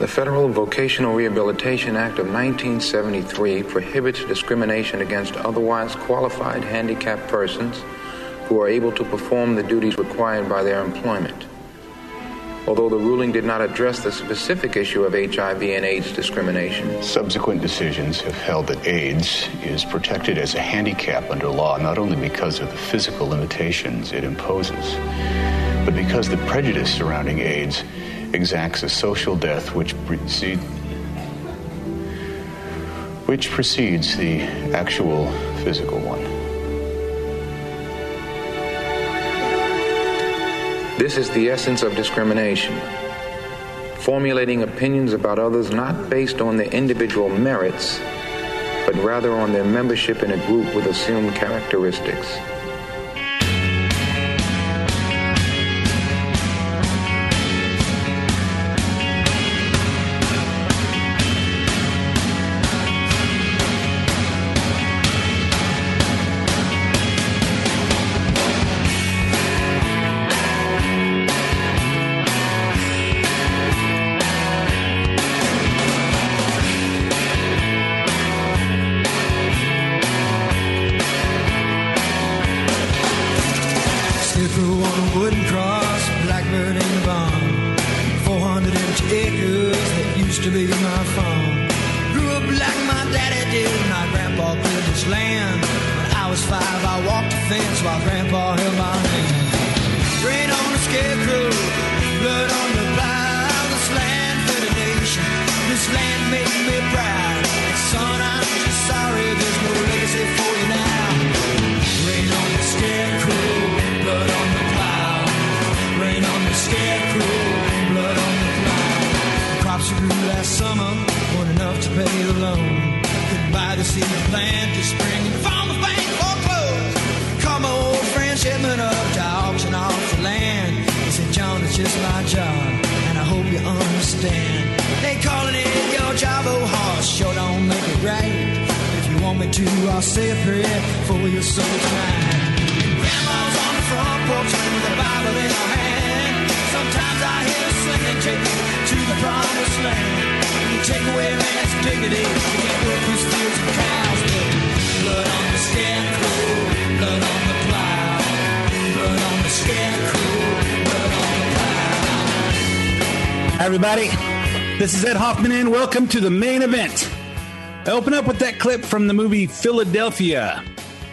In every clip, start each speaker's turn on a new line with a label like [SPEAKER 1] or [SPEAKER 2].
[SPEAKER 1] The Federal Vocational Rehabilitation Act of 1973 prohibits discrimination against otherwise qualified handicapped persons who are able to perform the duties required by their employment. Although the ruling did not address the specific issue of HIV and AIDS discrimination,
[SPEAKER 2] Subsequent decisions have held that AIDS is protected as a handicap under law not only because of the physical limitations it imposes, but because the prejudice surrounding AIDS exacts a social death which precede, which precedes the actual physical one.
[SPEAKER 1] this is the essence of discrimination. Formulating opinions about others not based on their individual merits, but rather on their membership in a group with assumed characteristics.
[SPEAKER 3] Welcome to the main event. I open up with that clip from the movie Philadelphia,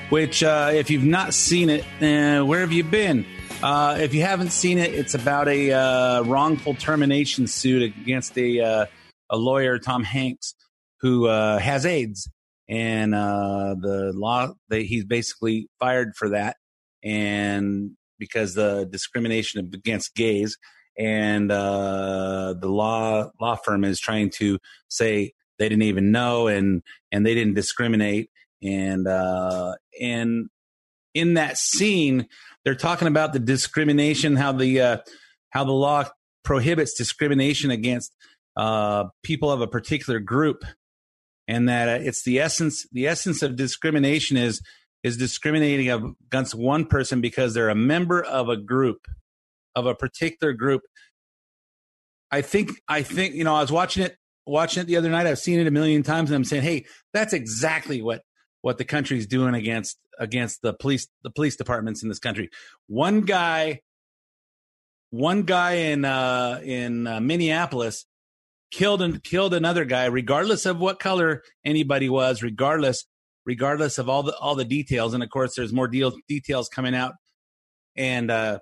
[SPEAKER 3] which, uh, if you've not seen it, uh, where have you been? Uh, if you haven't seen it, it's about a uh, wrongful termination suit against a uh, a lawyer, Tom Hanks, who uh, has AIDS, and the law that he's basically fired for that, and because the discrimination against gays, and uh, the law law firm is trying to say they didn't even know and and they didn't discriminate, and uh, and in that scene they're talking about the discrimination, how the uh, how the law prohibits discrimination against uh, people of a particular group, and that uh, it's the essence the essence of discrimination is is discriminating against one person because they're a member of a group of a particular group. I think I think you know I was watching it watching it the other night. I've seen it a million times, and I'm saying, hey, that's exactly what what the country's doing against against the police the police departments in this country. One guy, one guy in uh, in uh, Minneapolis killed and killed another guy, regardless of what color anybody was, regardless regardless of all the all the details. And of course, there's more deal, details coming out, and uh,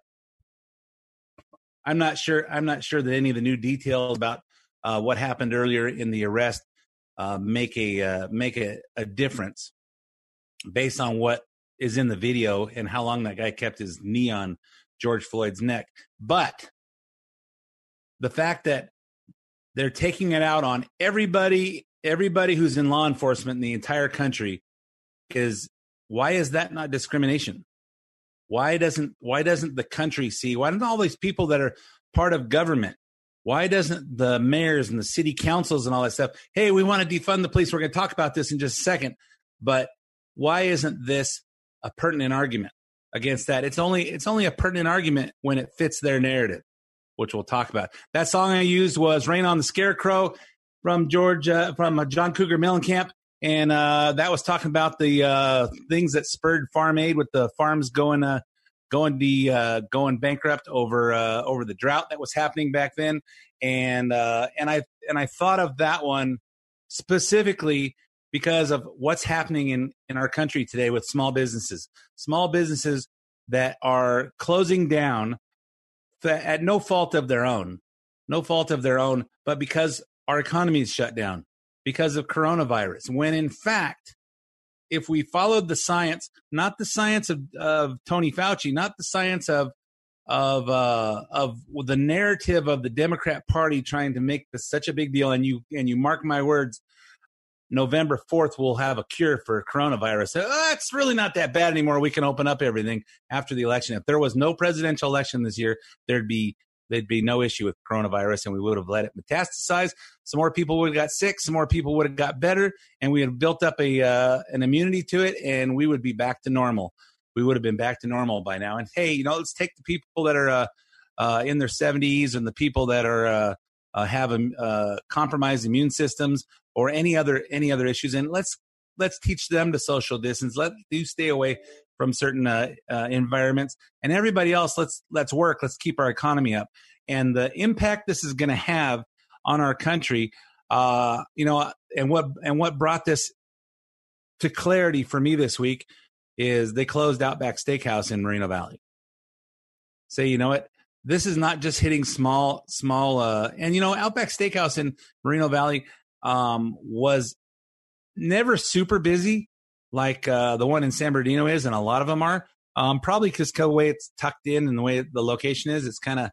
[SPEAKER 3] I'm not sure. I'm not sure that any of the new details about uh, what happened earlier in the arrest uh, make a uh, make a, a difference based on what is in the video and how long that guy kept his knee on George Floyd's neck. But the fact that they're taking it out on everybody, everybody who's in law enforcement in the entire country. Is why is that not discrimination? Why doesn't why doesn't the country see? Why don't all these people that are part of government? Why doesn't the mayors and the city councils and all that stuff? Hey, we want to defund the police. We're going to talk about this in just a second. But why isn't this a pertinent argument against that? It's only it's only a pertinent argument when it fits their narrative, which we'll talk about. That song I used was "Rain on the Scarecrow" from George uh, from John Cougar Mellencamp, and uh, that was talking about the uh, things that spurred Farm Aid with the farms going uh, going the uh, going bankrupt over uh, over the drought that was happening back then, and uh, and I and I thought of that one specifically because of what's happening in in our country today with small businesses, small businesses that are closing down at no fault of their own, no fault of their own, but because our economy is shut down because of coronavirus. When in fact, if we followed the science, not the science of, of Tony Fauci, not the science of of uh, of the narrative of the Democrat Party trying to make this such a big deal, and you and you mark my words, November fourth we'll have a cure for coronavirus. Oh, it's really not that bad anymore. We can open up everything after the election. If there was no presidential election this year, there'd be there'd be no issue with coronavirus and we would have let it metastasize. Some more people would have got sick, some more people would have got better, and we had built up a uh, an immunity to it, and we would be back to normal. We would have been back to normal by now. And hey, you know, let's take the people that are uh, uh, in their 70s and the people that are uh, uh, have uh, compromised immune systems or any other any other issues, and let's let's teach them to social distance. Let you stay away from certain uh, uh, environments, and everybody else, let's let's work. Let's keep our economy up. And the impact this is going to have on our country, uh, you know, and what and what brought this to clarity for me this week is they closed Outback Steakhouse in Moreno Valley. Say, you know what? This is not just hitting small, small, uh, and you know, Outback Steakhouse in Moreno Valley um, was never super busy, like uh, the one in San Bernardino is, and a lot of them are. Um, probably because the way it's tucked in and the way the location is, it's kind of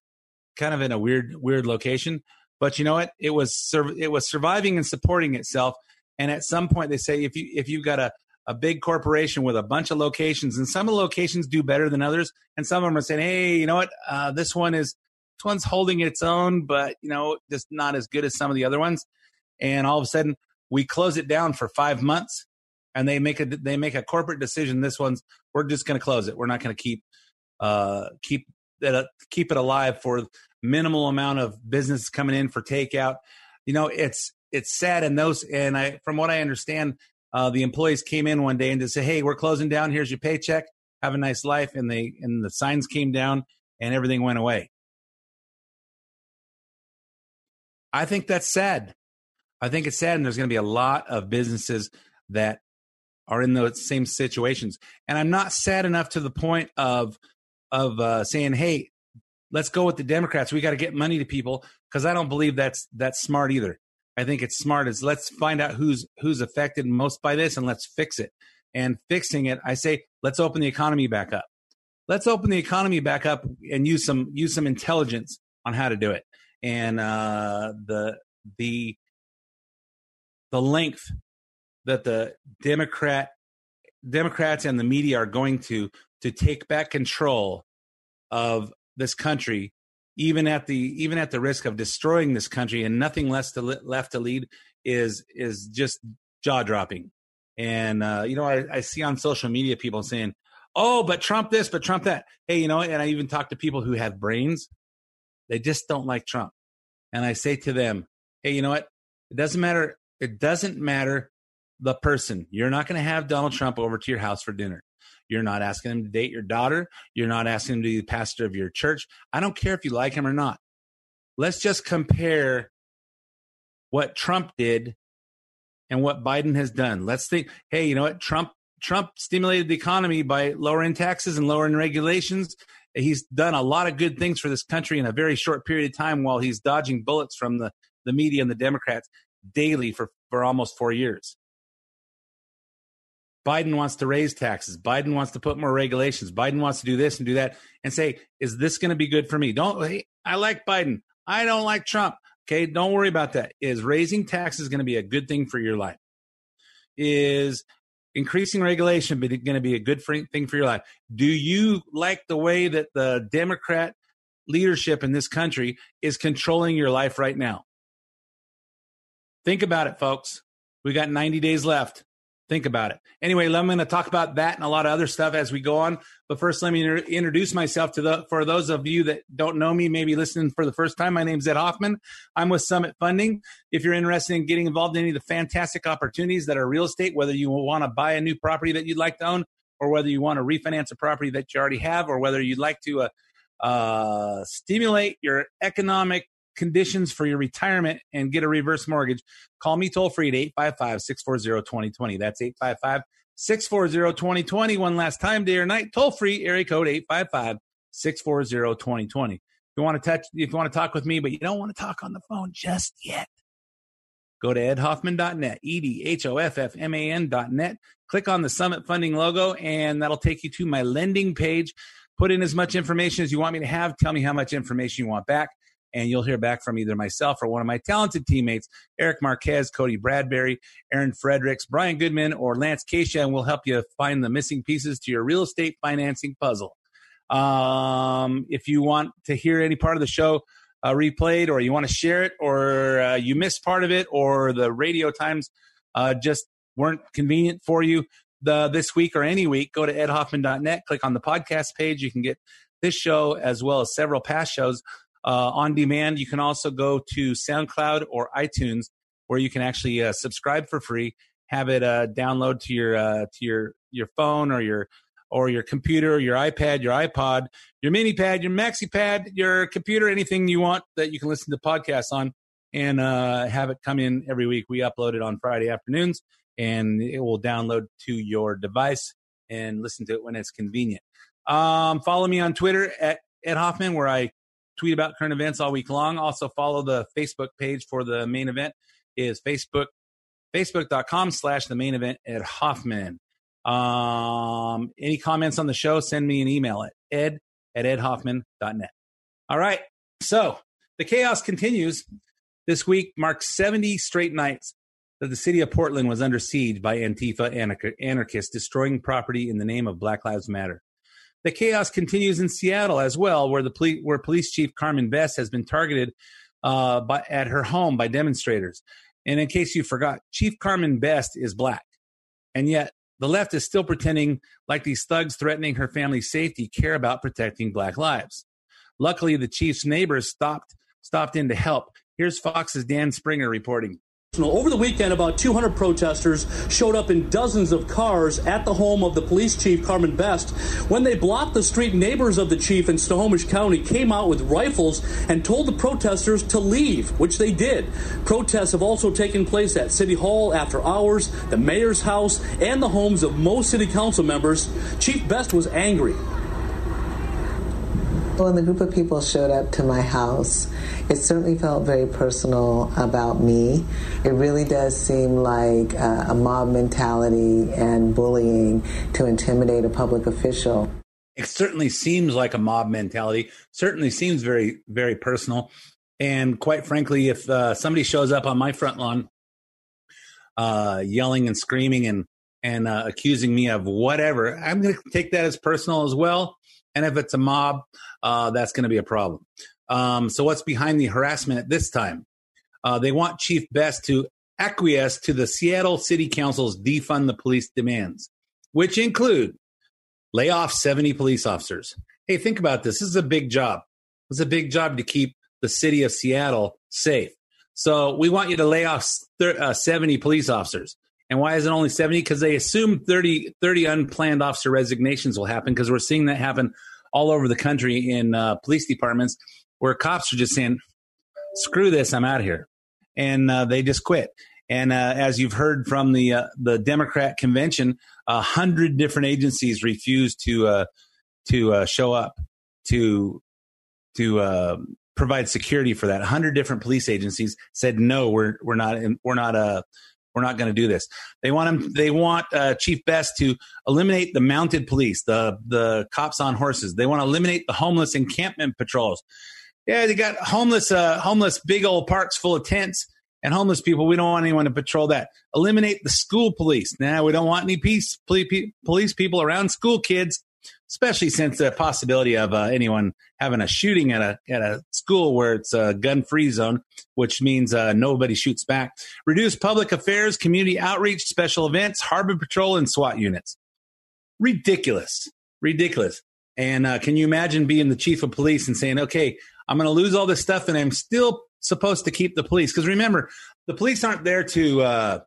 [SPEAKER 3] kind of in a weird weird location. But you know what? It was sur- it was surviving and supporting itself. And at some point, they say if you if you've got a a big corporation with a bunch of locations, and some of the locations do better than others, and some of them are saying, hey, you know what? Uh, this one is this one's holding its own, but you know, just not as good as some of the other ones. And all of a sudden, we close it down for five months and they make a they make a corporate decision. This one's we're just going to close it. We're not going to keep uh, keep uh, keep it alive for minimal amount of business coming in for takeout. You know, it's it's sad and those and I from what I understand, uh, the employees came in one day and just say, "Hey, we're closing down. Here's your paycheck. Have a nice life." And they and the signs came down and everything went away. I think that's sad. I think it's sad, and there's going to be a lot of businesses that are in those same situations. And I'm not sad enough to the point of of uh, saying, "Hey, let's go with the Democrats. We got to get money to people," because I don't believe that's that's smart either. I think it's smart is let's find out who's who's affected most by this and let's fix it. And fixing it, I say, let's open the economy back up. Let's open the economy back up and use some use some intelligence on how to do it. And uh, the the the length that the Democrat Democrats and the media are going to to take back control of this country, even at the even at the risk of destroying this country and nothing less to left to lead is is just jaw dropping. And uh, you know, I, I see on social media people saying, "Oh, but Trump this, but Trump that." Hey, you know, and I even talk to people who have brains. They just don't like Trump, and I say to them, "Hey, you know what? It doesn't matter. It doesn't matter the person. You're not going to have Donald Trump over to your house for dinner. You're not asking him to date your daughter. You're not asking him to be the pastor of your church. I don't care if you like him or not. Let's just compare what Trump did and what Biden has done. Let's think, hey, you know what? Trump Trump stimulated the economy by lowering taxes and lowering regulations. He's done a lot of good things for this country in a very short period of time while he's dodging bullets from the, the media and the Democrats daily for, for almost four years. Biden wants to raise taxes. Biden wants to put more regulations. Biden wants to do this and do that and say, is this going to be good for me? Don't, hey, I like Biden. I don't like Trump. Okay, don't worry about that. Is raising taxes going to be a good thing for your life? Is increasing regulation going to be a good thing for your life? Do you like the way that the Democrat leadership in this country is controlling your life right now? Think about it, folks. We got 90 days left. Think about it. Anyway, I'm going to talk about that and a lot of other stuff as we go on. But first, let me introduce myself to the for those of you that don't know me, maybe listening for the first time. My name is Ed Hoffman. I'm with Summit Funding. If you're interested in getting involved in any of the fantastic opportunities that are real estate, whether you want to buy a new property that you'd like to own, or whether you want to refinance a property that you already have, or whether you'd like to uh, uh, stimulate your economic conditions for your retirement and get a reverse mortgage, call me toll free at 855 640 2020. That's 855 640 2020. One last time, day or night, toll free, area code 855 640 2020. If you want to touch, if you want to talk with me, but you don't want to talk on the phone just yet, go to edhoffman.net, E D H O F F M A N.net. Click on the Summit Funding logo, and that'll take you to my lending page. Put in as much information as you want me to have. Tell me how much information you want back and you'll hear back from either myself or one of my talented teammates, Eric Marquez, Cody Bradbury, Aaron Fredericks, Brian Goodman, or Lance Keisha, and we'll help you find the missing pieces to your real estate financing puzzle. Um, if you want to hear any part of the show uh, replayed, or you want to share it, or uh, you missed part of it, or the radio times uh, just weren't convenient for you the, this week or any week, go to edhoffman.net, click on the podcast page. You can get this show as well as several past shows uh, on demand. You can also go to SoundCloud or iTunes where you can actually uh, subscribe for free, have it uh, download to your uh, to your your phone or your or your computer, your iPad, your iPod, your mini pad, your maxi pad, your computer, anything you want that you can listen to podcasts on, and uh, have it come in every week. We upload it on Friday afternoons, and it will download to your device and listen to it when it's convenient. Um, follow me on Twitter at Ed Hoffman, where I tweet about current events all week long. Also follow the Facebook page for the main event is Facebook, facebook.com slash the main event at Hoffman. Um, any comments on the show, send me an email at ed at edhoffman.net. All right. So the chaos continues. This week marks 70 straight nights that the city of Portland was under siege by Antifa anarchists destroying property in the name of Black Lives Matter. The chaos continues in Seattle as well, where the poli- where police chief Carmen Best has been targeted uh, by, at her home by demonstrators. And in case you forgot, Chief Carmen Best is black, and yet the left is still pretending like these thugs threatening her family's safety care about protecting black lives. Luckily, the chief's neighbors stopped stopped in to help. Here's Fox's Dan Springer reporting.
[SPEAKER 4] Over the weekend, about 200 protesters showed up in dozens of cars at the home of the police chief, Carmen Best. When they blocked the street, neighbors of the chief in Snohomish County came out with rifles and told the protesters to leave, which they did. Protests have also taken place at City Hall after hours, the mayor's house, and the homes of most city council members. Chief Best was angry.
[SPEAKER 5] When the group of people showed up to my house, it certainly felt very personal about me. It really does seem like uh, a mob mentality and bullying to intimidate a public official.
[SPEAKER 3] It certainly seems like a mob mentality. Certainly seems very, very personal. And quite frankly, if uh, somebody shows up on my front lawn, uh, yelling and screaming and and uh, accusing me of whatever, I'm going to take that as personal as well. And if it's a mob, uh, that's going to be a problem. Um, so, what's behind the harassment at this time? Uh, they want Chief Best to acquiesce to the Seattle City Council's defund the police demands, which include lay off 70 police officers. Hey, think about this. This is a big job. It's a big job to keep the city of Seattle safe. So, we want you to lay off uh, 70 police officers. And why is it only 70? Because they assume 30, 30 unplanned officer resignations will happen because we're seeing that happen all over the country in uh, police departments where cops are just saying, screw this, I'm out of here. And uh, they just quit. And uh, as you've heard from the uh, the Democrat convention, a hundred different agencies refused to uh, to uh, show up to to provide security for that. A hundred different police agencies said no, we're we're not we're not uh, we're not going to do this. They want him. They want uh, Chief Best to eliminate the mounted police, the the cops on horses. They want to eliminate the homeless encampment patrols. Yeah, they got homeless, uh, homeless, big old parks full of tents and homeless people. We don't want anyone to patrol that. Eliminate the school police. Now we don't want any peace, police people around school kids, especially since the possibility of uh, anyone having a shooting at a at a school where it's a gun free zone, which means uh, nobody shoots back. Reduce public affairs, community outreach, special events, harbor patrol, and SWAT units. Ridiculous, ridiculous. And uh, can you imagine being the chief of police and saying, "Okay, I'm going to lose all this stuff, and I'm still supposed to keep the police. Because remember, the police aren't there to uh,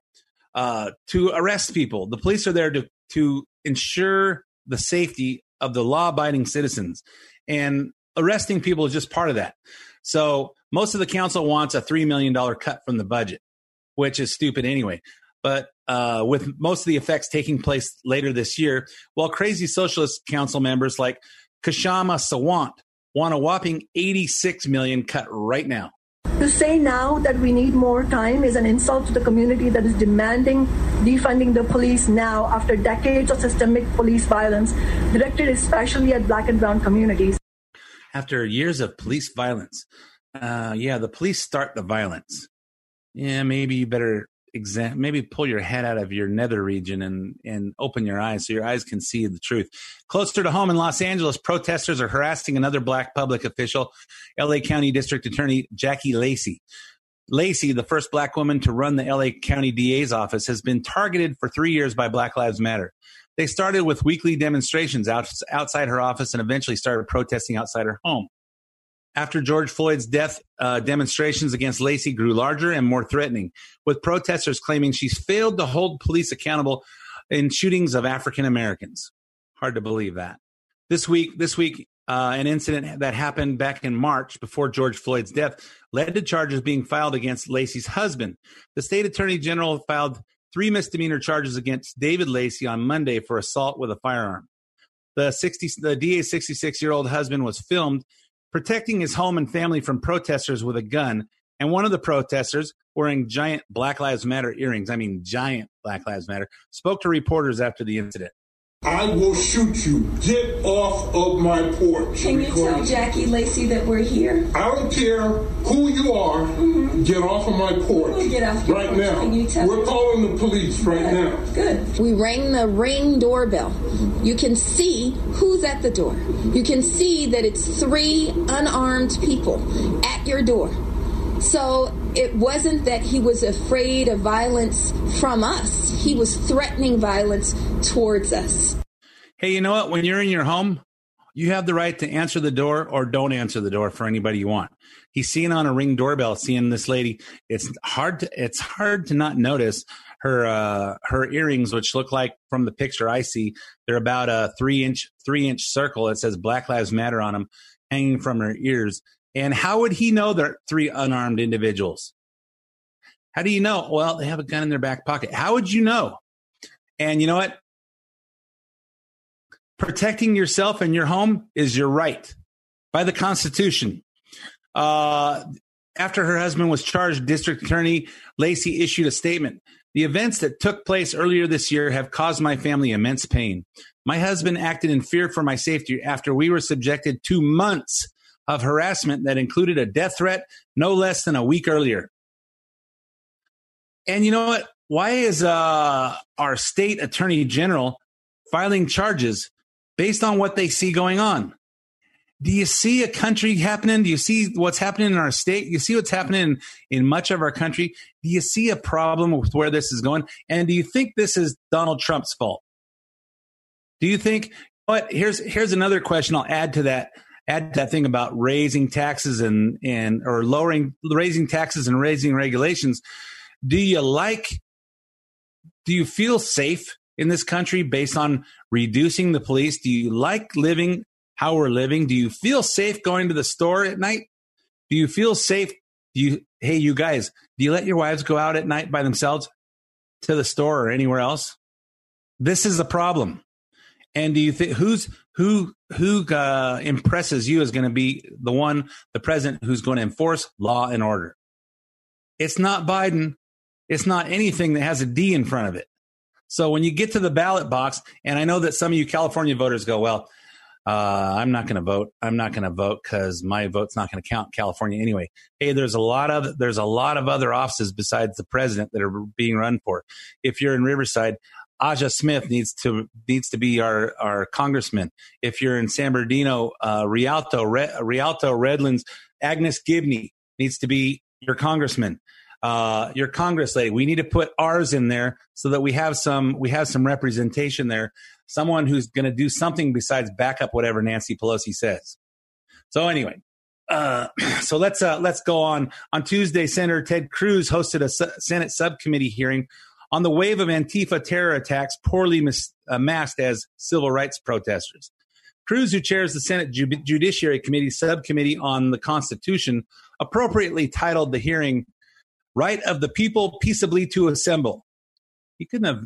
[SPEAKER 3] uh, to arrest people. The police are there to to ensure the safety of the law abiding citizens, and arresting people is just part of that. So most of the council wants a three million dollar cut from the budget, which is stupid anyway. But uh, with most of the effects taking place later this year, while crazy socialist council members like Kshama Sawant want a whopping 86 million cut right now.
[SPEAKER 6] To say now that we need more time is an insult to the community that is demanding defunding the police now after decades of systemic police violence directed especially at black and brown communities.
[SPEAKER 3] After years of police violence, uh, yeah, the police start the violence. Yeah, maybe you better exam maybe pull your head out of your nether region and and open your eyes so your eyes can see the truth. Closer to home in los angeles protesters are harassing another black public official la county district attorney jackie lacey. Lacey the first black woman to run the la county da's office has been targeted for three years by black lives matter. They started with weekly demonstrations out, outside her office and eventually started protesting outside her home after George Floyd's death, uh, demonstrations against Lacey grew larger and more threatening, with protesters claiming she's failed to hold police accountable in shootings of African Americans. Hard to believe that. This week, this week, uh, an incident that happened back in March before George Floyd's death led to charges being filed against Lacey's husband. The state attorney general filed three misdemeanor charges against David Lacey on Monday for assault with a firearm. The 60, the DA's 66 year old husband was filmed protecting his home and family from protesters with a gun. And one of the protesters, wearing giant Black Lives Matter earrings, I mean, giant Black Lives Matter, spoke to reporters after the incident.
[SPEAKER 7] I will shoot you. Get off of my porch.
[SPEAKER 6] Can you tell Jackie Lacey that we're here?
[SPEAKER 7] I don't care who you are. Mm-hmm. Get off of my porch.
[SPEAKER 6] Get off
[SPEAKER 7] right
[SPEAKER 6] porch.
[SPEAKER 7] now. We're
[SPEAKER 6] me?
[SPEAKER 7] calling the police right
[SPEAKER 6] Good.
[SPEAKER 7] now.
[SPEAKER 6] Good.
[SPEAKER 8] We rang the ring doorbell. You can see who's at the door. You can see that it's three unarmed people at your door. So it wasn't that he was afraid of violence from us, he was threatening violence towards us.
[SPEAKER 3] Hey, you know what? When you're in your home, you have the right to answer the door or don't answer the door for anybody you want. He's seeing on a ring doorbell, seeing this lady. It's hard to it's hard to not notice her uh, her earrings, which look like from the picture I see, they're about a three inch three inch circle. It says Black Lives Matter on them, hanging from her ears. And how would he know they're three unarmed individuals? How do you know? Well, they have a gun in their back pocket. How would you know? And you know what? Protecting yourself and your home is your right by the Constitution. Uh, after her husband was charged, District Attorney Lacey issued a statement. The events that took place earlier this year have caused my family immense pain. My husband acted in fear for my safety after we were subjected to months of harassment that included a death threat no less than a week earlier. And you know what? Why is uh, our state attorney general filing charges based on what they see going on? Do you see a country happening? Do you see what's happening in our state? You see what's happening in, in much of our country? Do you see a problem with where this is going? And do you think this is Donald Trump's fault? Do you think? But here's here's another question I'll add to that add that thing about raising taxes and and or lowering raising taxes and raising regulations. Do you like do you feel safe in this country based on reducing the police? Do you like living how we're living? Do you feel safe going to the store at night? Do you feel safe? Do you hey you guys do you let your wives go out at night by themselves to the store or anywhere else? This is the problem. And do you think who's who who uh, impresses you is going to be the one, the president who's going to enforce law and order? It's not Biden. It's not anything that has a D in front of it. So when you get to the ballot box, and I know that some of you California voters go, well, Uh, I'm not going to vote. I'm not going to vote because my vote's not going to count California anyway. Hey, there's a lot of there's a lot of other offices besides the president that are being run for. If you're in Riverside, Aja Smith needs to needs to be our our congressman. If you're in San Bernardino, uh, Rialto Re, Rialto Redlands, Agnes Gibney needs to be your congressman. Uh, your Congress lady. We need to put ours in there so that we have some we have some representation there. Someone who's going to do something besides back up whatever Nancy Pelosi says. So anyway, uh, so let's uh, let's go on. On Tuesday, Senator Ted Cruz hosted a su- Senate subcommittee hearing on the wave of Antifa terror attacks, poorly mis- uh, masked as civil rights protesters. Cruz, who chairs the Senate Ju- Judiciary Committee subcommittee on the Constitution, appropriately titled the hearing "Right of the People Peaceably to Assemble." He couldn't have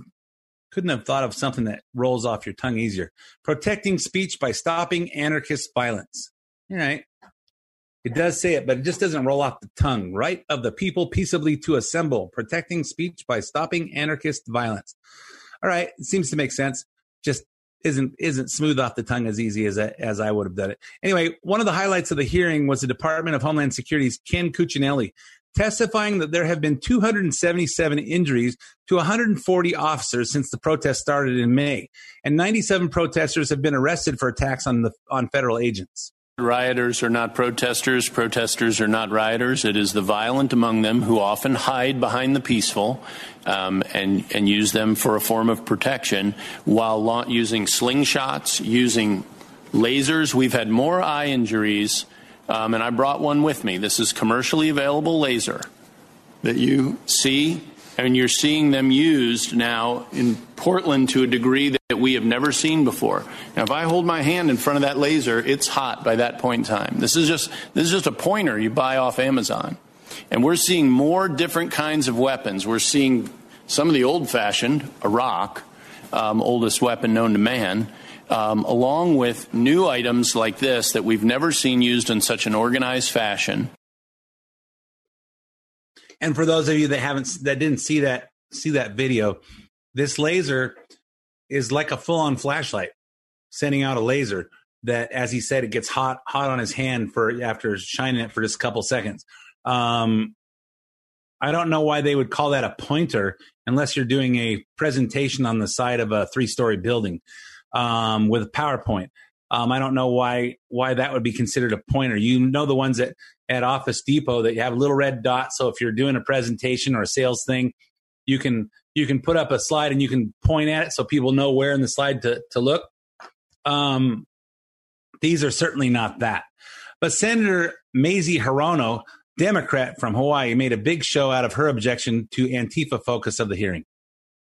[SPEAKER 3] couldn't have thought of something that rolls off your tongue easier. Protecting speech by stopping anarchist violence. All right. It does say it, but it just doesn't roll off the tongue. Right of the people peaceably to assemble, protecting speech by stopping anarchist violence. All right, it seems to make sense. Just isn't isn't smooth off the tongue as easy as I, as I would have done it. Anyway, one of the highlights of the hearing was the Department of Homeland Security's Ken Cuccinelli testifying that there have been 277 injuries to 140 officers since the protest started in May, and 97 protesters have been arrested for attacks on the on federal agents.
[SPEAKER 9] Rioters are not protesters. Protesters are not rioters. It is the violent among them who often hide behind the peaceful um, and, and use them for a form of protection while la- using slingshots, using lasers. We've had more eye injuries, um, and I brought one with me. This is commercially available laser that you see and you're seeing them used now in Portland to a degree that we have never seen before. Now, if I hold my hand in front of that laser, it's hot by that point in time. This is just this is just a pointer you buy off Amazon, and we're seeing more different kinds of weapons. We're seeing some of the old-fashioned, a rock, um, oldest weapon known to man. Um, along with new items like this that we've never seen used in such an organized fashion.
[SPEAKER 3] And for those of you that haven't that didn't see that see that video, this laser is like a full on flashlight sending out a laser that as he said it gets hot hot on his hand for after shining it for just a couple seconds. Um I don't know why they would call that a pointer unless you're doing a presentation on the side of a three story building um, with PowerPoint. Um, I don't know why why that would be considered a pointer. You know the ones at at Office Depot that you have a little red dot. So if you're doing a presentation or a sales thing, you can you can put up a slide and you can point at it so people know where in the slide to to look. Um, these are certainly not that. But Senator Mazie Hirono, Democrat from Hawaii, made a big show out of her objection to Antifa focus of the hearing.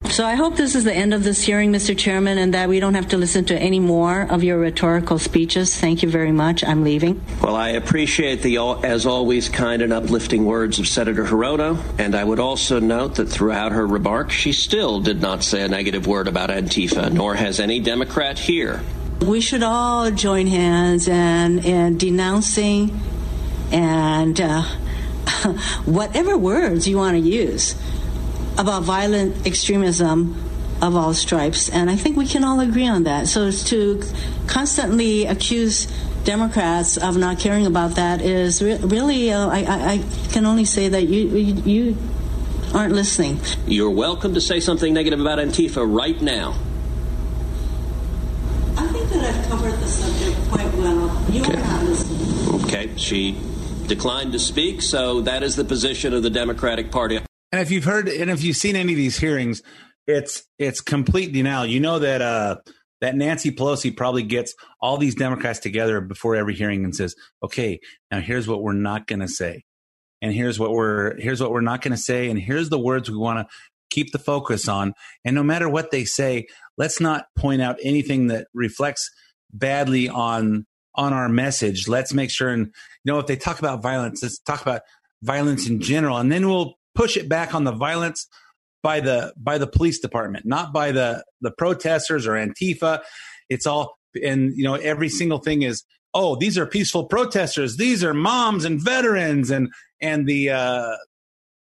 [SPEAKER 10] So I hope this is the end of this hearing, Mr. Chairman, and that we don't have to listen to any more of your rhetorical speeches. Thank you very much. I'm leaving.
[SPEAKER 11] Well, I appreciate the, as always, kind and uplifting words of Senator Hirono, and I would also note that throughout her remarks, she still did not say a negative word about Antifa, nor has any Democrat here.
[SPEAKER 10] We should all join hands and in denouncing and uh, whatever words you want to use about violent extremism of all stripes, and I think we can all agree on that. So to constantly accuse Democrats of not caring about that is re- really, uh, I, I, can only say that you, you, you aren't listening.
[SPEAKER 11] You're welcome to say something negative about Antifa right now.
[SPEAKER 10] I think that I've covered the subject quite well. You okay. are not listening.
[SPEAKER 11] Okay, she declined to speak, so that is the position of the Democratic Party.
[SPEAKER 3] And if you've heard and if you've seen any of these hearings, it's it's complete denial. You know that uh that Nancy Pelosi probably gets all these Democrats together before every hearing and says, "Okay, now here's what we're not going to say, and here's what we're here's what we're not going to say, and here's the words we want to keep the focus on. And no matter what they say, let's not point out anything that reflects badly on on our message. Let's make sure and you know if they talk about violence, let's talk about violence in general, and then we'll push it back on the violence by the by the police department, not by the the protesters or Antifa. It's all and you know every single thing is oh these are peaceful protesters, these are moms and veterans and and the uh,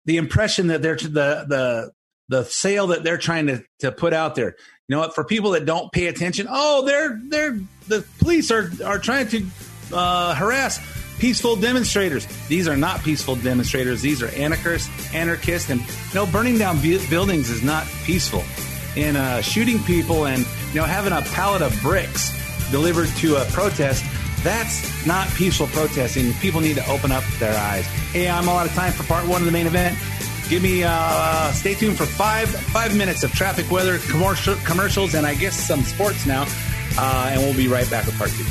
[SPEAKER 3] the impression that they're the the the sale that they're trying to to put out there. You know what? For people that don't pay attention, oh, they're they're the police are are trying to uh, harass peaceful demonstrators. These are not peaceful demonstrators. These are anarchists, anarchists, and you know, burning down bu- buildings is not peaceful. And uh, shooting people and you know having a pallet of bricks delivered to a protest. That's not peaceful protesting. People need to open up their eyes. Hey, I'm all out of time for part one of the main event. Give me, uh, stay tuned for five five minutes of traffic, weather, commercial, commercials, and I guess some sports now. Uh, and we'll be right back with part two.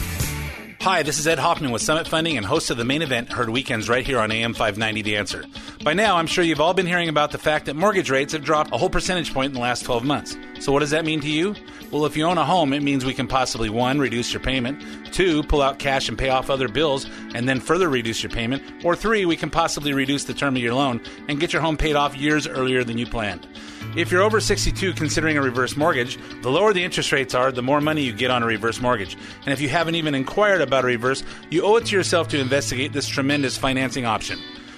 [SPEAKER 3] Hi, this is Ed Hoffman with Summit Funding and host of the main event, Heard Weekends, right here on AM 590 The Answer. By now, I'm sure you've all been hearing about the fact that mortgage rates have dropped a whole percentage point in the last 12 months. So, what does that mean to you? Well, if you own a home, it means we can possibly one, reduce your payment, two, pull out cash and pay off other bills, and then further reduce your payment, or three, we can possibly reduce the term of your loan and get your home paid off years earlier than you planned. If you're over 62 considering a reverse mortgage, the lower the interest rates are, the more money you get on a reverse mortgage. And if you haven't even inquired about a reverse, you owe it to yourself to investigate this tremendous financing option.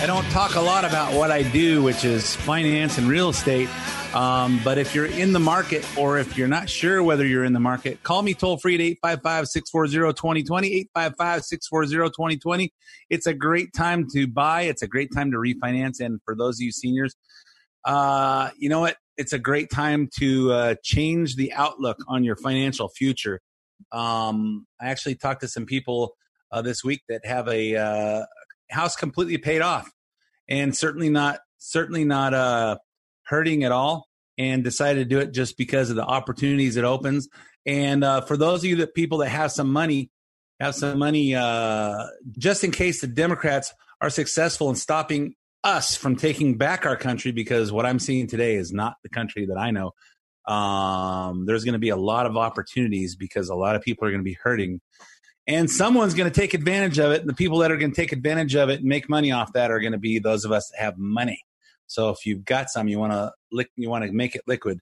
[SPEAKER 12] I
[SPEAKER 3] don't talk a lot about what I do, which is finance and real estate. Um, but if you're in the market or if you're not sure whether you're in the market, call me toll free at 855 640 2020. 855 640 2020. It's a great time to buy, it's a great time to refinance. And for those of you seniors, uh, you know what? It's a great time to uh, change the outlook on your financial future. Um, I actually talked to some people uh, this week that have a uh, house completely paid off, and certainly not certainly not uh, hurting at all, and decided to do it just because of the opportunities it opens. And uh, for those of you that people that have some money, have some money, uh, just in case the Democrats are successful in stopping us from taking back our country, because what I'm seeing today is not the country that I know um, there's going to be a lot of opportunities because a lot of people are going to be hurting and someone's going to take advantage of it and the people that are going to take advantage of it and make money off that are going to be those of us that have money so if you've got some you want to lick you want to make it liquid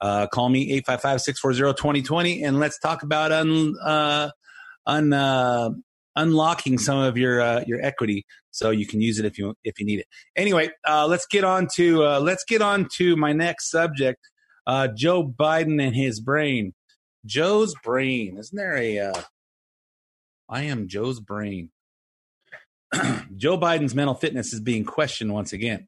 [SPEAKER 3] uh, call me 855-640-2020 and let's talk about un, uh, un, uh, unlocking some of your uh, your equity so you can use it if you if you need it anyway uh, let's get on to uh, let's get on to my next subject Joe Biden and his brain. Joe's brain. Isn't there a I am Joe's brain. Joe Biden's mental fitness is being questioned once again.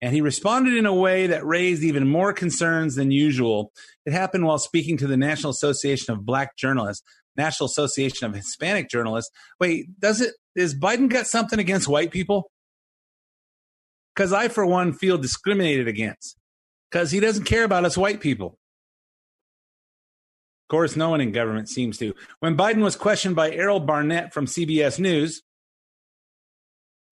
[SPEAKER 3] And he responded in a way that raised even more concerns than usual. It happened while speaking to the National Association of Black Journalists, National Association of Hispanic Journalists. Wait, does it is Biden got something against white people? Because I, for one, feel discriminated against because he doesn't care about us white people. Course, no one in government seems to. When Biden was questioned by Errol Barnett from CBS News,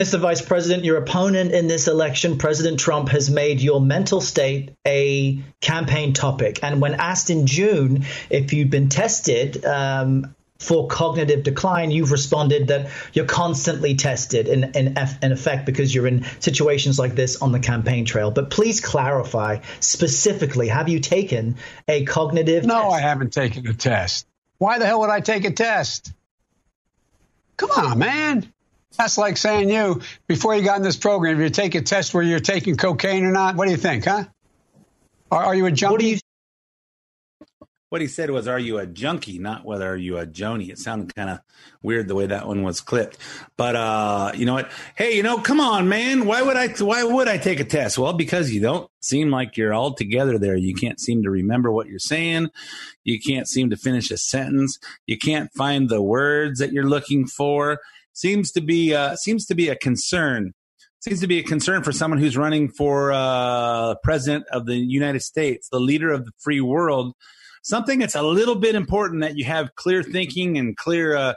[SPEAKER 13] Mr. Vice President, your opponent in this election, President Trump, has made your mental state a campaign topic. And when asked in June if you'd been tested um, for cognitive decline, you've responded that you're constantly tested in, in, in, effect because you're in situations like this on the campaign trail. But please clarify specifically have you taken a cognitive
[SPEAKER 14] No,
[SPEAKER 13] test?
[SPEAKER 14] I haven't taken a test. Why the hell would I take a test? Come on, man. That's like saying you, before you got in this program, if you take a test where you're taking cocaine or not, what do you think, huh? Are, are you a junkie?
[SPEAKER 13] What
[SPEAKER 3] he said was, "Are you a junkie?" Not whether are you a Joni. It sounded kind of weird the way that one was clipped. But uh, you know what? Hey, you know, come on, man. Why would I? Why would I take a test? Well, because you don't seem like you're all together there. You can't seem to remember what you're saying. You can't seem to finish a sentence. You can't find the words that you're looking for. Seems to be uh, seems to be a concern. Seems to be a concern for someone who's running for uh, president of the United States, the leader of the free world something that's a little bit important that you have clear thinking and clear uh,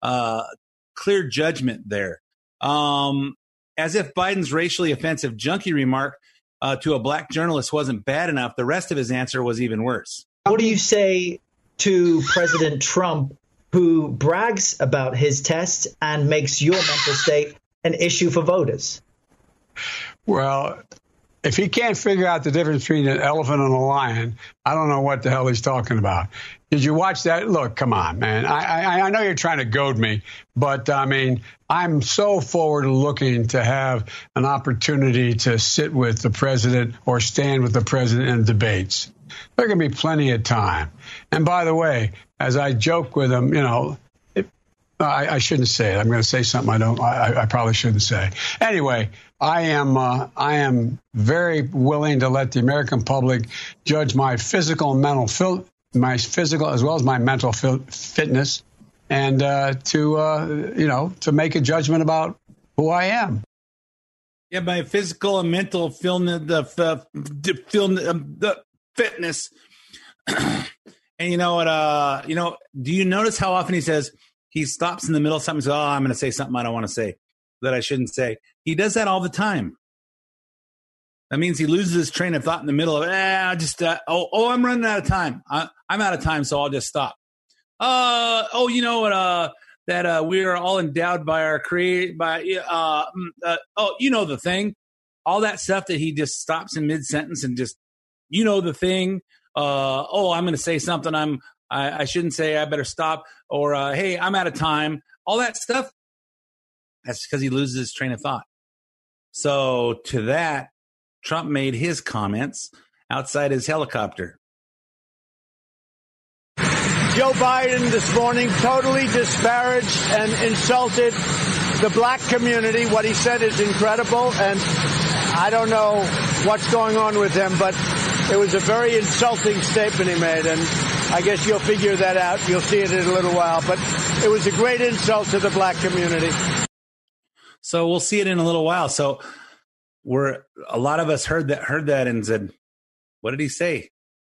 [SPEAKER 3] uh, clear judgment there. Um, as if Biden's racially offensive junkie remark uh, to a black journalist wasn't bad enough, the rest of his answer was even worse.
[SPEAKER 13] What do you say to President Trump, who brags about his test and makes your mental state an issue for voters?
[SPEAKER 14] Well, if he can't figure out the difference between an elephant and a lion, I don't know what the hell he's talking about. Did you watch that? Look, come on, man. I, I, I know you're trying to goad me, but I mean, I'm so forward looking to have an opportunity to sit with the president or stand with the president in debates. There can be plenty of time. And by the way, as I joke with him, you know, I, I, shouldn't say it. I'm going to say something I don't. I, I probably shouldn't say. Anyway, I am. Uh, I am very willing to let the American public judge my physical and mental, fil- my physical as well as my mental fil- fitness, and uh, to uh, you know to make a judgment about who I am.
[SPEAKER 3] Yeah, my physical and mental the the fitness. and you know what? Uh, you know, do you notice how often he says? He stops in the middle of something and says, Oh, I'm going to say something I don't want to say that I shouldn't say. He does that all the time. That means he loses his train of thought in the middle of. Eh, just, uh, oh, oh, I'm running out of time. I, am out of time, so I'll just stop. Uh, oh, you know what? Uh, that uh, we are all endowed by our create by uh, mm, uh, oh, you know the thing. All that stuff that he just stops in mid sentence and just, you know the thing. Uh, oh, I'm going to say something. I'm I, I shouldn't say I better stop or uh, hey, I'm out of time. All that stuff. That's because he loses his train of thought. So to that, Trump made his comments outside his helicopter.
[SPEAKER 15] Joe Biden this morning totally disparaged and insulted the black community. What he said is incredible, and I don't know what's going on with him, but it was a very insulting statement he made, and I guess you'll figure that out. You'll see it in a little while. But it was a great insult to the black community.
[SPEAKER 3] So we'll see it in a little while. So we're a lot of us heard that heard that and said, "What did he say?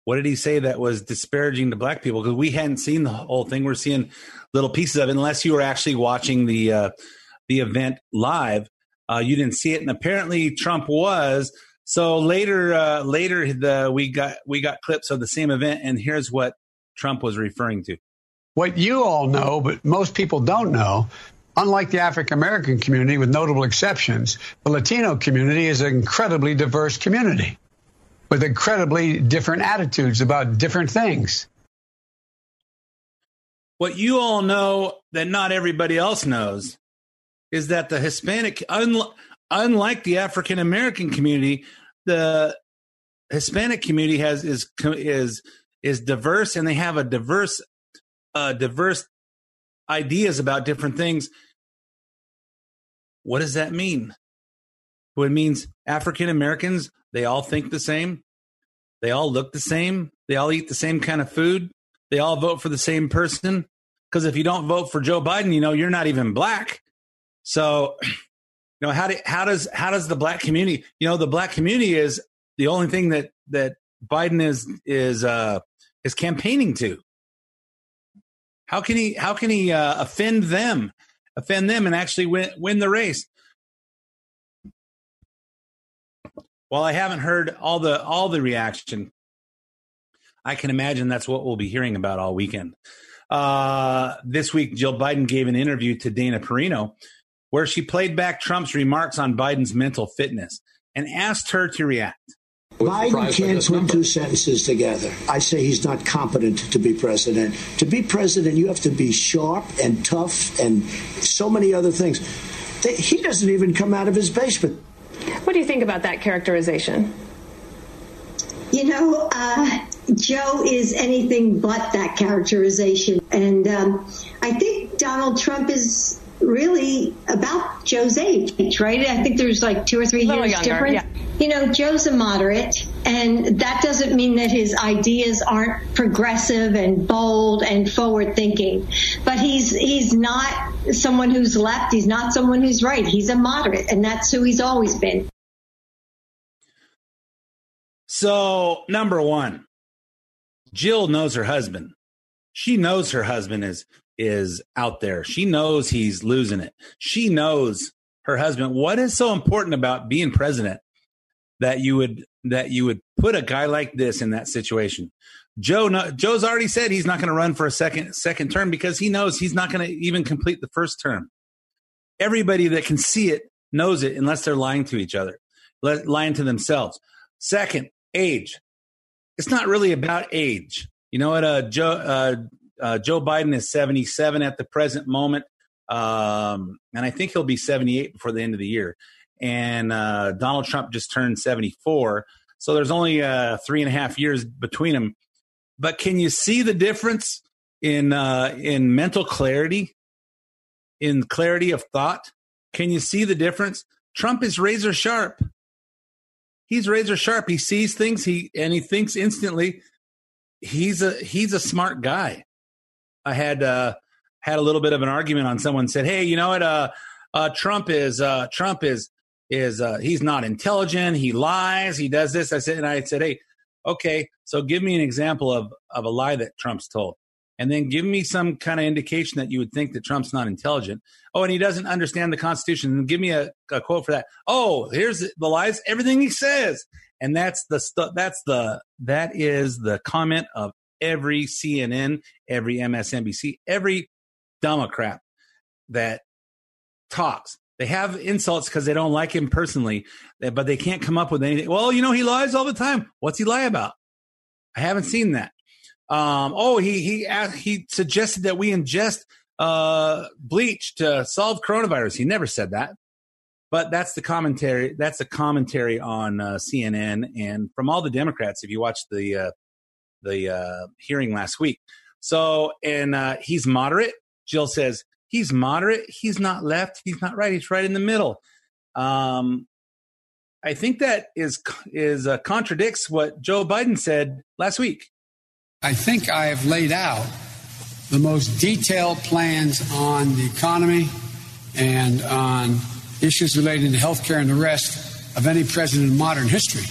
[SPEAKER 3] What did he say that was disparaging to black people?" Because we hadn't seen the whole thing. We're seeing little pieces of it. Unless you were actually watching the uh, the event live, uh, you didn't see it. And apparently, Trump was. So later, uh, later the we got we got clips of the same event, and here's what Trump was referring to.
[SPEAKER 14] What you all know, but most people don't know, unlike the African American community, with notable exceptions, the Latino community is an incredibly diverse community with incredibly different attitudes about different things.
[SPEAKER 3] What you all know that not everybody else knows is that the Hispanic, unlike the African American community, the Hispanic community has is is is diverse and they have a diverse uh, diverse ideas about different things. What does that mean? Well, it means african americans they all think the same. They all look the same. They all eat the same kind of food. They all vote for the same person. Because if you don't vote for joe biden you know you're not even black. So know how do, how does how does the black community you know the black community is the only thing that that biden is is uh is campaigning to. How can he how can he uh, offend them, offend them, and actually win win the race? While I haven't heard all the all the reaction, I can imagine that's what we'll be hearing about all weekend. Uh, this week, Jill Biden gave an interview to Dana Perino where she played back Trump's remarks on Biden's mental fitness and asked her to react.
[SPEAKER 16] Biden can't put two sentences together. I say he's not competent to be president. To be president, you have to be sharp and tough and so many other things. He doesn't even come out of his basement.
[SPEAKER 17] What do you think about that characterization?
[SPEAKER 18] You know, uh,
[SPEAKER 17] Joe is anything but that characterization. And um, I think Donald Trump is really about Joe's age, right? I think there's like two or three years younger, difference. Yeah. You know, Joe's a moderate, and that doesn't mean that his ideas aren't progressive and bold and forward thinking. But he's he's not someone who's left. He's not someone who's right. He's a moderate, and that's who he's always been.
[SPEAKER 3] So, number one, Jill knows her husband. She knows her husband is is out there. She knows he's losing it. She knows her husband. What is so important about being president that you would that you would put a guy like this in that situation? Joe no, Joe's already said he's not going to run for a second second term because he knows he's not going to even complete the first term. Everybody that can see it knows it unless they're lying to each other, lying to themselves. Second, age. It's not really about age. You know what? Uh, Joe uh, uh, Joe Biden is 77 at the present moment, um, and I think he'll be 78 before the end of the year. And uh, Donald Trump just turned 74, so there's only uh, three and a half years between them. But can you see the difference in uh, in mental clarity, in clarity of thought? Can you see the difference? Trump is razor sharp. He's razor sharp. He sees things. He and he thinks instantly. He's a he's a smart guy. I had uh, had a little bit of an argument on someone said, "Hey, you know what? Uh, uh, Trump is uh, Trump is is uh, he's not intelligent. He lies. He does this." I said, and I said, "Hey, okay, so give me an example of of a lie that Trump's told." And then give me some kind of indication that you would think that Trump's not intelligent. Oh, and he doesn't understand the Constitution. And give me a, a quote for that. Oh, here's the lies. Everything he says, and that's the. That's the that is the comment of every CNN, every MSNBC, every Democrat that talks. They have insults because they don't like him personally, but they can't come up with anything. Well, you know, he lies all the time. What's he lie about? I haven't seen that. Um, oh, he he he suggested that we ingest uh, bleach to solve coronavirus. He never said that, but that's the commentary. That's the commentary on uh, CNN and from all the Democrats. If you watch the uh, the uh, hearing last week. So, and uh, he's moderate. Jill says he's moderate. He's not left. He's not right. He's right in the middle. Um, I think that is is uh, contradicts what Joe Biden said last week.
[SPEAKER 14] I think I have laid out the most detailed plans on the economy and on issues relating to health care and the rest of any president in modern history.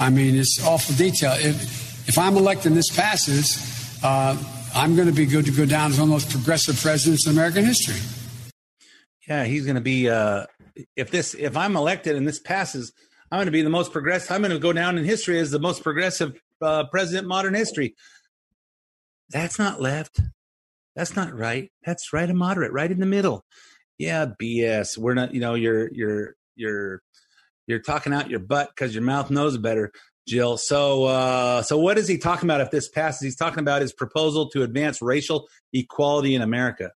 [SPEAKER 14] I mean, it's awful detail. If, if I'm elected and this passes, uh, I'm going to be good to go down as one of the most progressive presidents in American history.
[SPEAKER 3] Yeah, he's going to be. Uh, if this, if I'm elected and this passes, I'm going to be the most progressive. I'm going to go down in history as the most progressive uh, president modern history. That's not left. That's not right. That's right and moderate, right in the middle. Yeah, BS. We're not. You know, you're you're you're you're talking out your butt because your mouth knows better. Jill. So, uh, so what is he talking about if this passes? He's talking about his proposal to advance racial equality in America.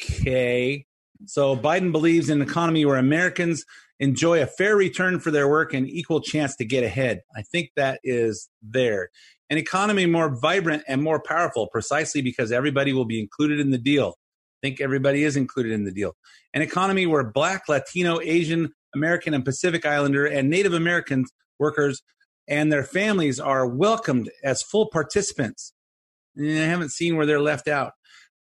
[SPEAKER 3] Okay. So Biden believes in an economy where Americans enjoy a fair return for their work and equal chance to get ahead. I think that is there. An economy more vibrant and more powerful, precisely because everybody will be included in the deal. I think everybody is included in the deal. An economy where Black, Latino, Asian, American, and Pacific Islander and Native Americans workers and their families are welcomed as full participants. And I haven't seen where they're left out.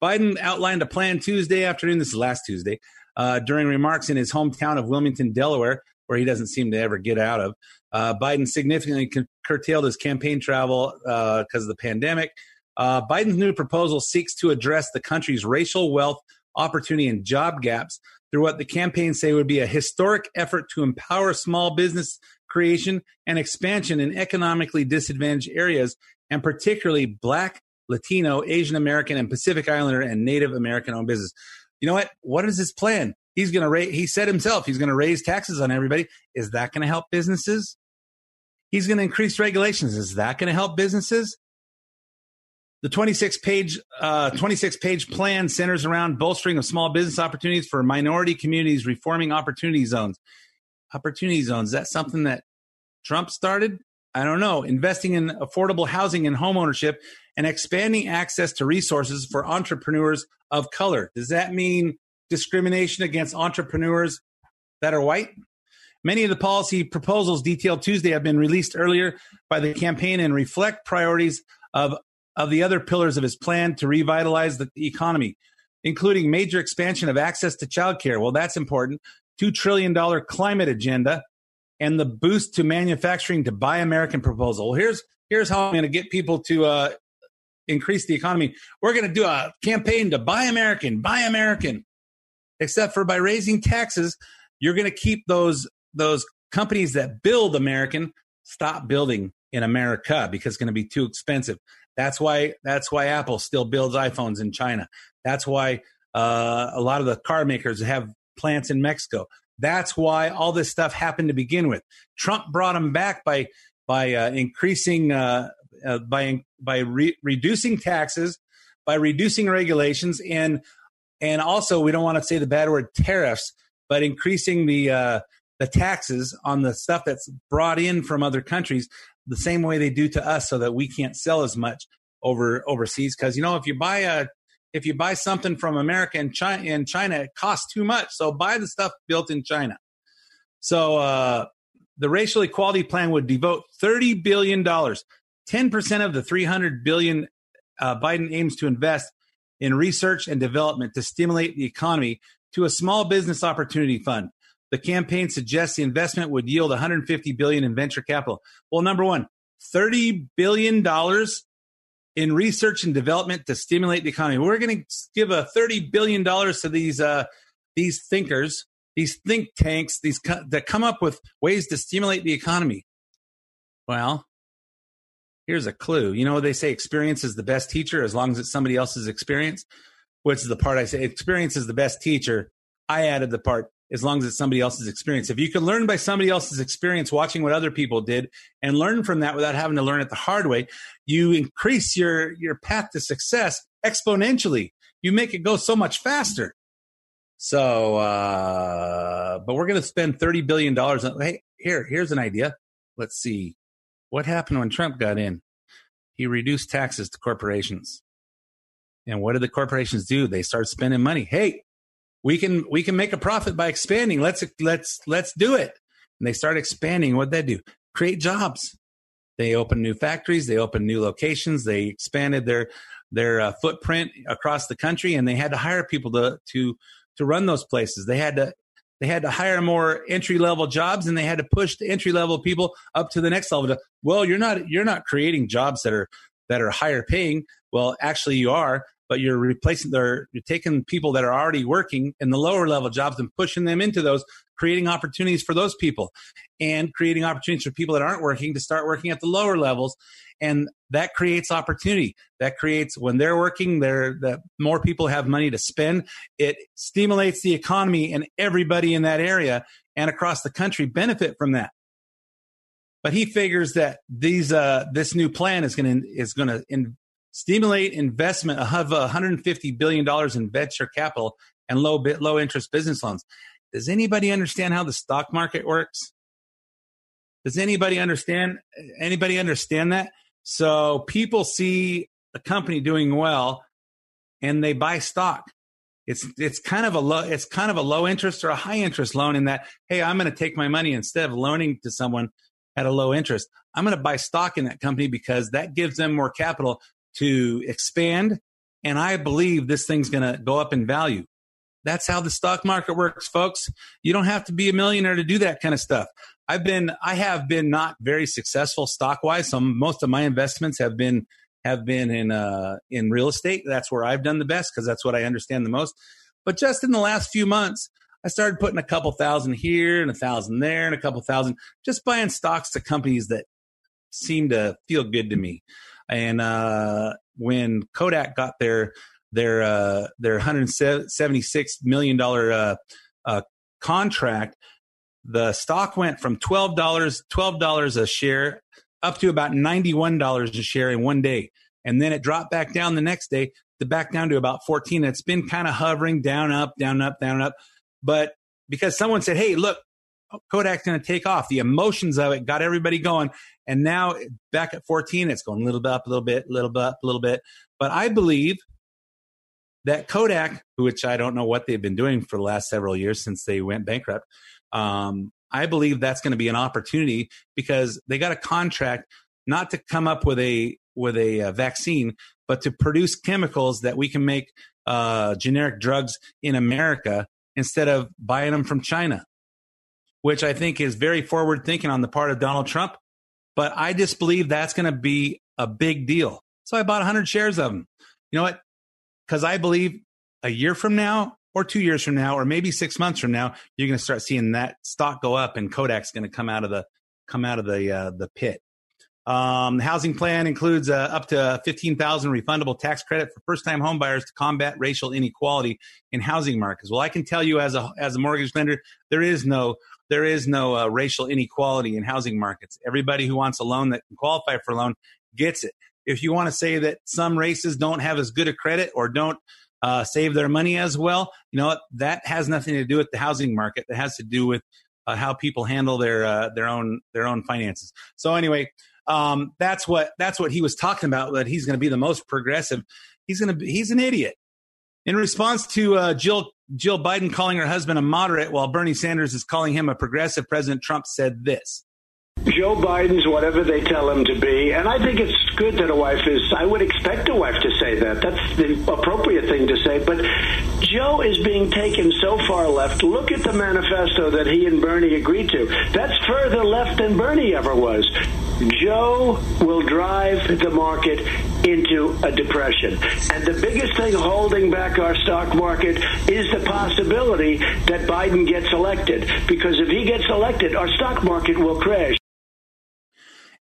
[SPEAKER 3] Biden outlined a plan Tuesday afternoon, this is last Tuesday, uh, during remarks in his hometown of Wilmington, Delaware, where he doesn't seem to ever get out of. Uh, Biden significantly curtailed his campaign travel because uh, of the pandemic. Uh, Biden's new proposal seeks to address the country's racial wealth, opportunity, and job gaps through what the campaign say would be a historic effort to empower small business creation, and expansion in economically disadvantaged areas, and particularly Black, Latino, Asian American, and Pacific Islander and Native American owned business. You know what? What is his plan? He's going to raise, he said himself, he's going to raise taxes on everybody. Is that going to help businesses? He's going to increase regulations. Is that going to help businesses? The 26 page, uh, 26 page plan centers around bolstering of small business opportunities for minority communities, reforming opportunity zones opportunity zones. Is that something that Trump started? I don't know, investing in affordable housing and homeownership and expanding access to resources for entrepreneurs of color. Does that mean discrimination against entrepreneurs that are white? Many of the policy proposals detailed Tuesday have been released earlier by the campaign and reflect priorities of, of the other pillars of his plan to revitalize the economy, including major expansion of access to childcare. Well, that's important. $2 trillion climate agenda and the boost to manufacturing to buy American proposal. Here's, here's how I'm going to get people to uh, increase the economy. We're going to do a campaign to buy American, buy American. Except for by raising taxes, you're going to keep those those companies that build American stop building in America because it's going to be too expensive. That's why that's why Apple still builds iPhones in China. That's why uh, a lot of the car makers have plants in Mexico. That's why all this stuff happened to begin with. Trump brought them back by by uh, increasing uh, uh by by re- reducing taxes, by reducing regulations, and and also we don't want to say the bad word tariffs, but increasing the uh, the taxes on the stuff that's brought in from other countries the same way they do to us so that we can't sell as much over overseas because you know if you buy a if you buy something from America and China, in China it costs too much. So buy the stuff built in China. So uh, the racial equality plan would devote 30 billion dollars. 10% of the 300 billion uh, Biden aims to invest in research and development to stimulate the economy to a small business opportunity fund. The campaign suggests the investment would yield 150 billion in venture capital. Well, number one, 30 billion dollars in research and development to stimulate the economy. We're going to give a 30 billion dollars to these uh, these thinkers, these think tanks, these co- that come up with ways to stimulate the economy. Well, here's a clue. You know they say experience is the best teacher as long as it's somebody else's experience, which is the part I say experience is the best teacher. I added the part as long as it's somebody else's experience. If you can learn by somebody else's experience, watching what other people did, and learn from that without having to learn it the hard way, you increase your your path to success exponentially. You make it go so much faster. So, uh, but we're going to spend thirty billion dollars. Hey, here, here's an idea. Let's see what happened when Trump got in. He reduced taxes to corporations. And what did the corporations do? They start spending money. Hey, we can we can make a profit by expanding. Let's let's let's do it. And they start expanding. What they do? Create jobs. They open new factories. They open new locations. They expanded their their uh, footprint across the country, and they had to hire people to to to run those places. They had to they had to hire more entry level jobs, and they had to push the entry level people up to the next level. To, well, you're not you're not creating jobs that are that are higher paying. Well, actually, you are but you're replacing they're you're taking people that are already working in the lower level jobs and pushing them into those creating opportunities for those people and creating opportunities for people that aren't working to start working at the lower levels. And that creates opportunity. That creates when they're working there that more people have money to spend. It stimulates the economy and everybody in that area and across the country benefit from that. But he figures that these uh, this new plan is going to is going to stimulate investment of 150 billion dollars in venture capital and low bit low interest business loans. Does anybody understand how the stock market works? Does anybody understand anybody understand that? So people see a company doing well and they buy stock. It's it's kind of a low it's kind of a low interest or a high interest loan in that hey, I'm going to take my money instead of loaning to someone at a low interest. I'm going to buy stock in that company because that gives them more capital to expand. And I believe this thing's going to go up in value. That's how the stock market works, folks. You don't have to be a millionaire to do that kind of stuff. I've been, I have been not very successful stock wise. So most of my investments have been, have been in, uh, in real estate. That's where I've done the best because that's what I understand the most. But just in the last few months, I started putting a couple thousand here and a thousand there and a couple thousand, just buying stocks to companies that seem to feel good to me. And uh, when Kodak got their their uh, their 176 million dollar uh, uh, contract, the stock went from twelve dollars twelve dollars a share up to about ninety one dollars a share in one day, and then it dropped back down the next day to back down to about fourteen. It's been kind of hovering down, up, down, up, down, up, but because someone said, "Hey, look, Kodak's going to take off," the emotions of it got everybody going, And now back at 14, it's going a little bit up, a little bit, a little bit up, a little bit. But I believe that Kodak, which I don't know what they've been doing for the last several years since they went bankrupt, um, I believe that's going to be an opportunity because they got a contract not to come up with a with a uh, vaccine, but to produce chemicals that we can make uh, generic drugs in America instead of buying them from China, which I think is very forward thinking on the part of Donald Trump. But I just believe that's going to be a big deal. So I bought 100 shares of them. You know what? Because I believe a year from now, or two years from now, or maybe six months from now, you're going to start seeing that stock go up, and Kodak's going to come out of the come out of the uh, the pit. Um, the housing plan includes uh, up to 15,000 refundable tax credit for first-time homebuyers to combat racial inequality in housing markets. Well, I can tell you as a as a mortgage lender, there is no there is no uh, racial inequality in housing markets. Everybody who wants a loan that can qualify for a loan gets it. If you want to say that some races don't have as good a credit or don't uh, save their money as well, you know that has nothing to do with the housing market. It has to do with uh, how people handle their uh, their own their own finances. So anyway, um, that's what that's what he was talking about. That he's going to be the most progressive. He's going to be, he's an idiot. In response to uh, Jill Jill Biden calling her husband a moderate, while Bernie Sanders is calling him a progressive, President Trump said this.
[SPEAKER 19] Joe Biden's whatever they tell him to be, and I think it's good that a wife is. I would expect a wife to say that. That's the appropriate thing to say. But Joe is being taken so far left. Look at the manifesto that he and Bernie agreed to. That's further left than Bernie ever was. Joe will drive the market into a depression. And the biggest thing holding back our stock market is the possibility that Biden gets elected. Because if he gets elected, our stock market will crash.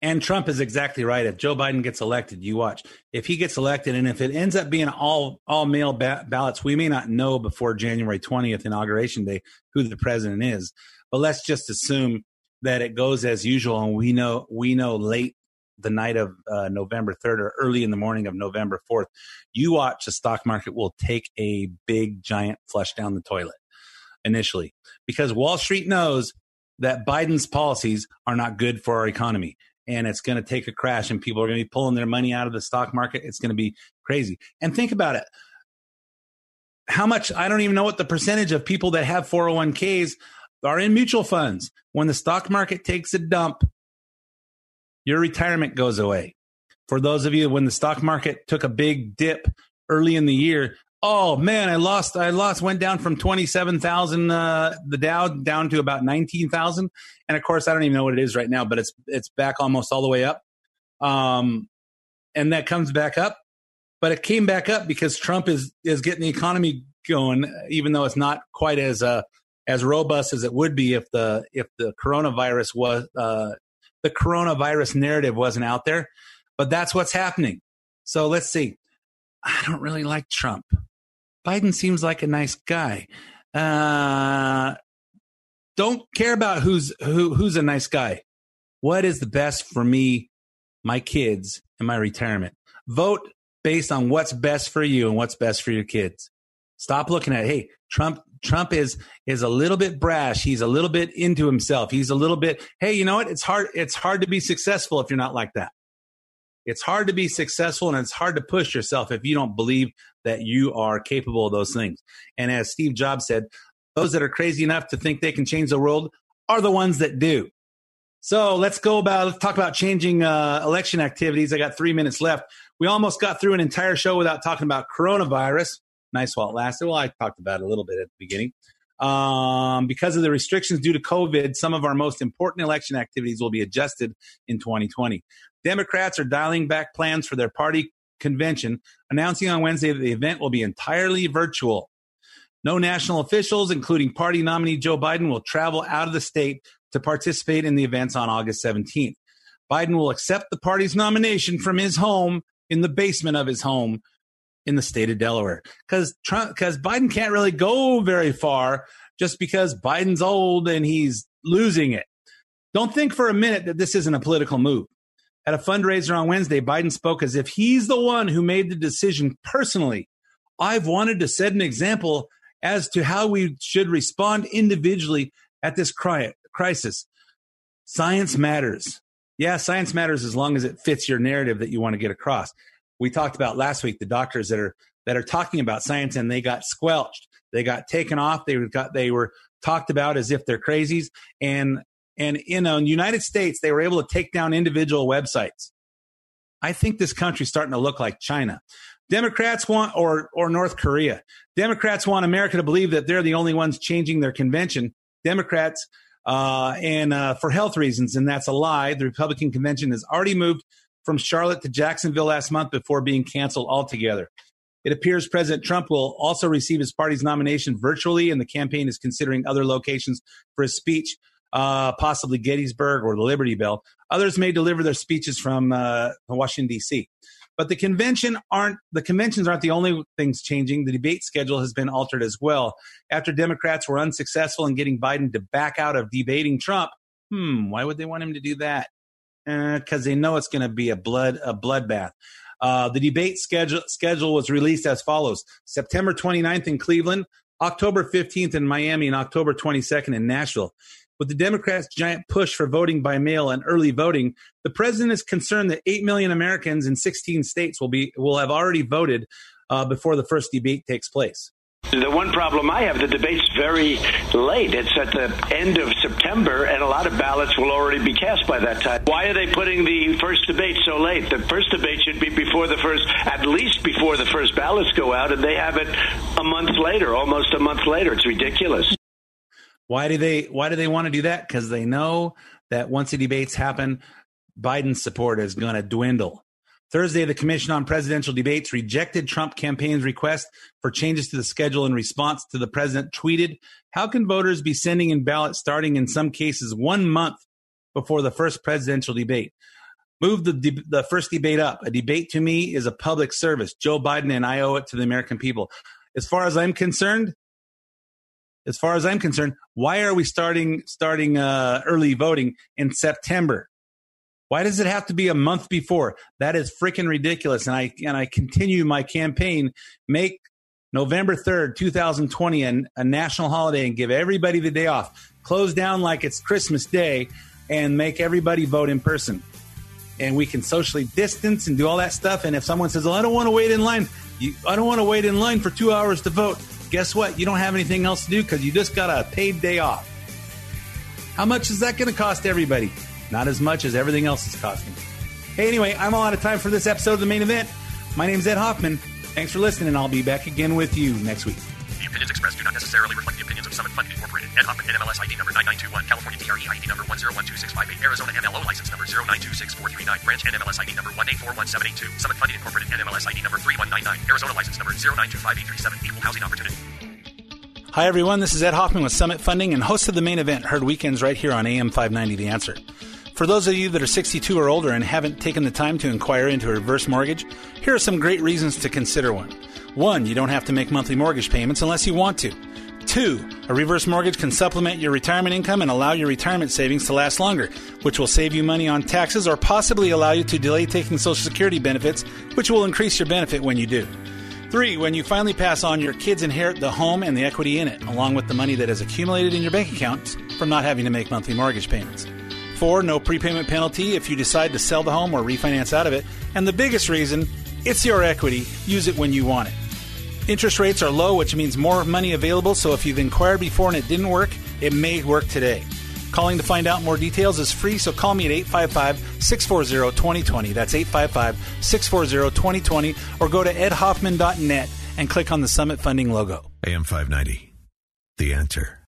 [SPEAKER 3] And Trump is exactly right. If Joe Biden gets elected, you watch. If he gets elected, and if it ends up being all all mail ba- ballots, we may not know before January twentieth, inauguration day, who the president is. But let's just assume that it goes as usual, and we know we know late the night of uh, November third or early in the morning of November fourth. You watch the stock market will take a big giant flush down the toilet initially because Wall Street knows that Biden's policies are not good for our economy and it's going to take a crash and people are going to be pulling their money out of the stock market. It's going to be crazy. And think about it. How much, I don't even know what the percentage of people that have 401ks are in mutual funds. When the stock market takes a dump, your retirement goes away. For those of you, when the stock market took a big dip early in the year, oh man, I lost, I lost, went down from 27,000, uh, the Dow down to about 19,000. And of course, I don't even know what it is right now, but it's, it's back almost all the way up. Um, and that comes back up, but it came back up because Trump is, is getting the economy going, even though it's not quite as, uh, as robust as it would be if the, if the coronavirus was, uh, the coronavirus narrative wasn't out there, but that's what's happening. So let's see. I don't really like Trump. Biden seems like a nice guy. Uh, don't care about who's who who's a nice guy. What is the best for me, my kids, and my retirement? Vote based on what's best for you and what's best for your kids. Stop looking at hey, Trump Trump is is a little bit brash. He's a little bit into himself. He's a little bit, hey, you know what? It's hard it's hard to be successful if you're not like that. It's hard to be successful and it's hard to push yourself if you don't believe that you are capable of those things. And as Steve Jobs said, those that are crazy enough to think they can change the world are the ones that do. So let's go about, let's talk about changing uh, election activities. I got three minutes left. We almost got through an entire show without talking about coronavirus. Nice while it lasted. Well, I talked about it a little bit at the beginning. Um, because of the restrictions due to COVID, some of our most important election activities will be adjusted in 2020. Democrats are dialing back plans for their party convention, announcing on Wednesday that the event will be entirely virtual. No national officials, including party nominee Joe Biden, will travel out of the state to participate in the events on August 17th. Biden will accept the party's nomination from his home in the basement of his home in the state of Delaware. Because Trump because Biden can't really go very far just because Biden's old and he's losing it. Don't think for a minute that this isn't a political move. At a fundraiser on Wednesday, Biden spoke as if he's the one who made the decision personally. I've wanted to set an example as to how we should respond individually at this crisis. Science matters. Yeah, science matters as long as it fits your narrative that you want to get across. We talked about last week the doctors that are that are talking about science and they got squelched. They got taken off. They got they were talked about as if they're crazies. And and in the United States, they were able to take down individual websites. I think this country's starting to look like China. Democrats want, or, or North Korea. Democrats want America to believe that they're the only ones changing their convention. Democrats, uh, and uh, for health reasons, and that's a lie. The Republican convention has already moved from Charlotte to Jacksonville last month before being canceled altogether. It appears President Trump will also receive his party's nomination virtually, and the campaign is considering other locations for his speech, uh, possibly Gettysburg or the Liberty Bell. Others may deliver their speeches from uh, Washington D.C. But the convention aren't the conventions aren't the only things changing. The debate schedule has been altered as well. After Democrats were unsuccessful in getting Biden to back out of debating Trump, hmm, why would they want him to do that? Because uh, they know it's going to be a blood a bloodbath. Uh, the debate schedule schedule was released as follows: September 29th in Cleveland, October 15th in Miami, and October 22nd in Nashville. With the Democrats' giant push for voting by mail and early voting, the president is concerned that 8 million Americans in 16 states will be will have already voted uh, before the first debate takes place.
[SPEAKER 19] The one problem I have, the debate's very late. It's at the end of September, and a lot of ballots will already be cast by that time. Why are they putting the first debate so late? The first debate should be before the first, at least before the first ballots go out, and they have it a month later, almost a month later. It's ridiculous.
[SPEAKER 3] Why do they why do they want to do that? Because they know that once the debates happen, Biden's support is going to dwindle. Thursday, the Commission on Presidential Debates rejected Trump campaign's request for changes to the schedule in response to the president tweeted, How can voters be sending in ballots starting in some cases one month before the first presidential debate? Move the, de- the first debate up. A debate to me is a public service. Joe Biden and I owe it to the American people. As far as I'm concerned, as far as I'm concerned, why are we starting starting uh, early voting in September? Why does it have to be a month before? That is freaking ridiculous. And I and I continue my campaign. Make November third, two thousand twenty, an, a national holiday, and give everybody the day off. Close down like it's Christmas Day, and make everybody vote in person. And we can socially distance and do all that stuff. And if someone says, "Well, I don't want to wait in line," you, I don't want to wait in line for two hours to vote guess what? You don't have anything else to do because you just got a paid day off. How much is that going to cost everybody? Not as much as everything else is costing. Hey, anyway, I'm all out of time for this episode of the main event. My name's Ed Hoffman. Thanks for listening, and I'll be back again with you next week.
[SPEAKER 20] The opinions expressed do not necessarily reflect the opinions of Summit Funding Incorporated. Ed Hoffman, NMLS ID number 9921, California DRE ID number 1012658, Arizona MLO license number 0926439, branch NMLS ID number 1841782, Summit Funding Incorporated, NMLS ID number 3199, Arizona license number 0925837, equal housing opportunity.
[SPEAKER 3] Hi, everyone. This is Ed Hoffman with Summit Funding and host of the main event, heard weekends right here on AM 590 The Answer. For those of you that are 62 or older and haven't taken the time to inquire into a reverse mortgage, here are some great reasons to consider one. One, you don't have to make monthly mortgage payments unless you want to. Two, a reverse mortgage can supplement your retirement income and allow your retirement savings to last longer, which will save you money on taxes or possibly allow you to delay taking Social Security benefits, which will increase your benefit when you do. Three, when you finally pass on, your kids inherit the home and the equity in it, along with the money that has accumulated in your bank accounts from not having to make monthly mortgage payments. Four, no prepayment penalty if you decide to sell the home or refinance out of it. And the biggest reason, it's your equity. Use it when you want it. Interest rates are low, which means more money available, so if you've inquired before and it didn't work, it may work today. Calling to find out more details is free, so call me at 855 640 2020. That's 855 640 2020, or go to edhoffman.net and click on the Summit Funding logo.
[SPEAKER 21] AM 590, The Answer.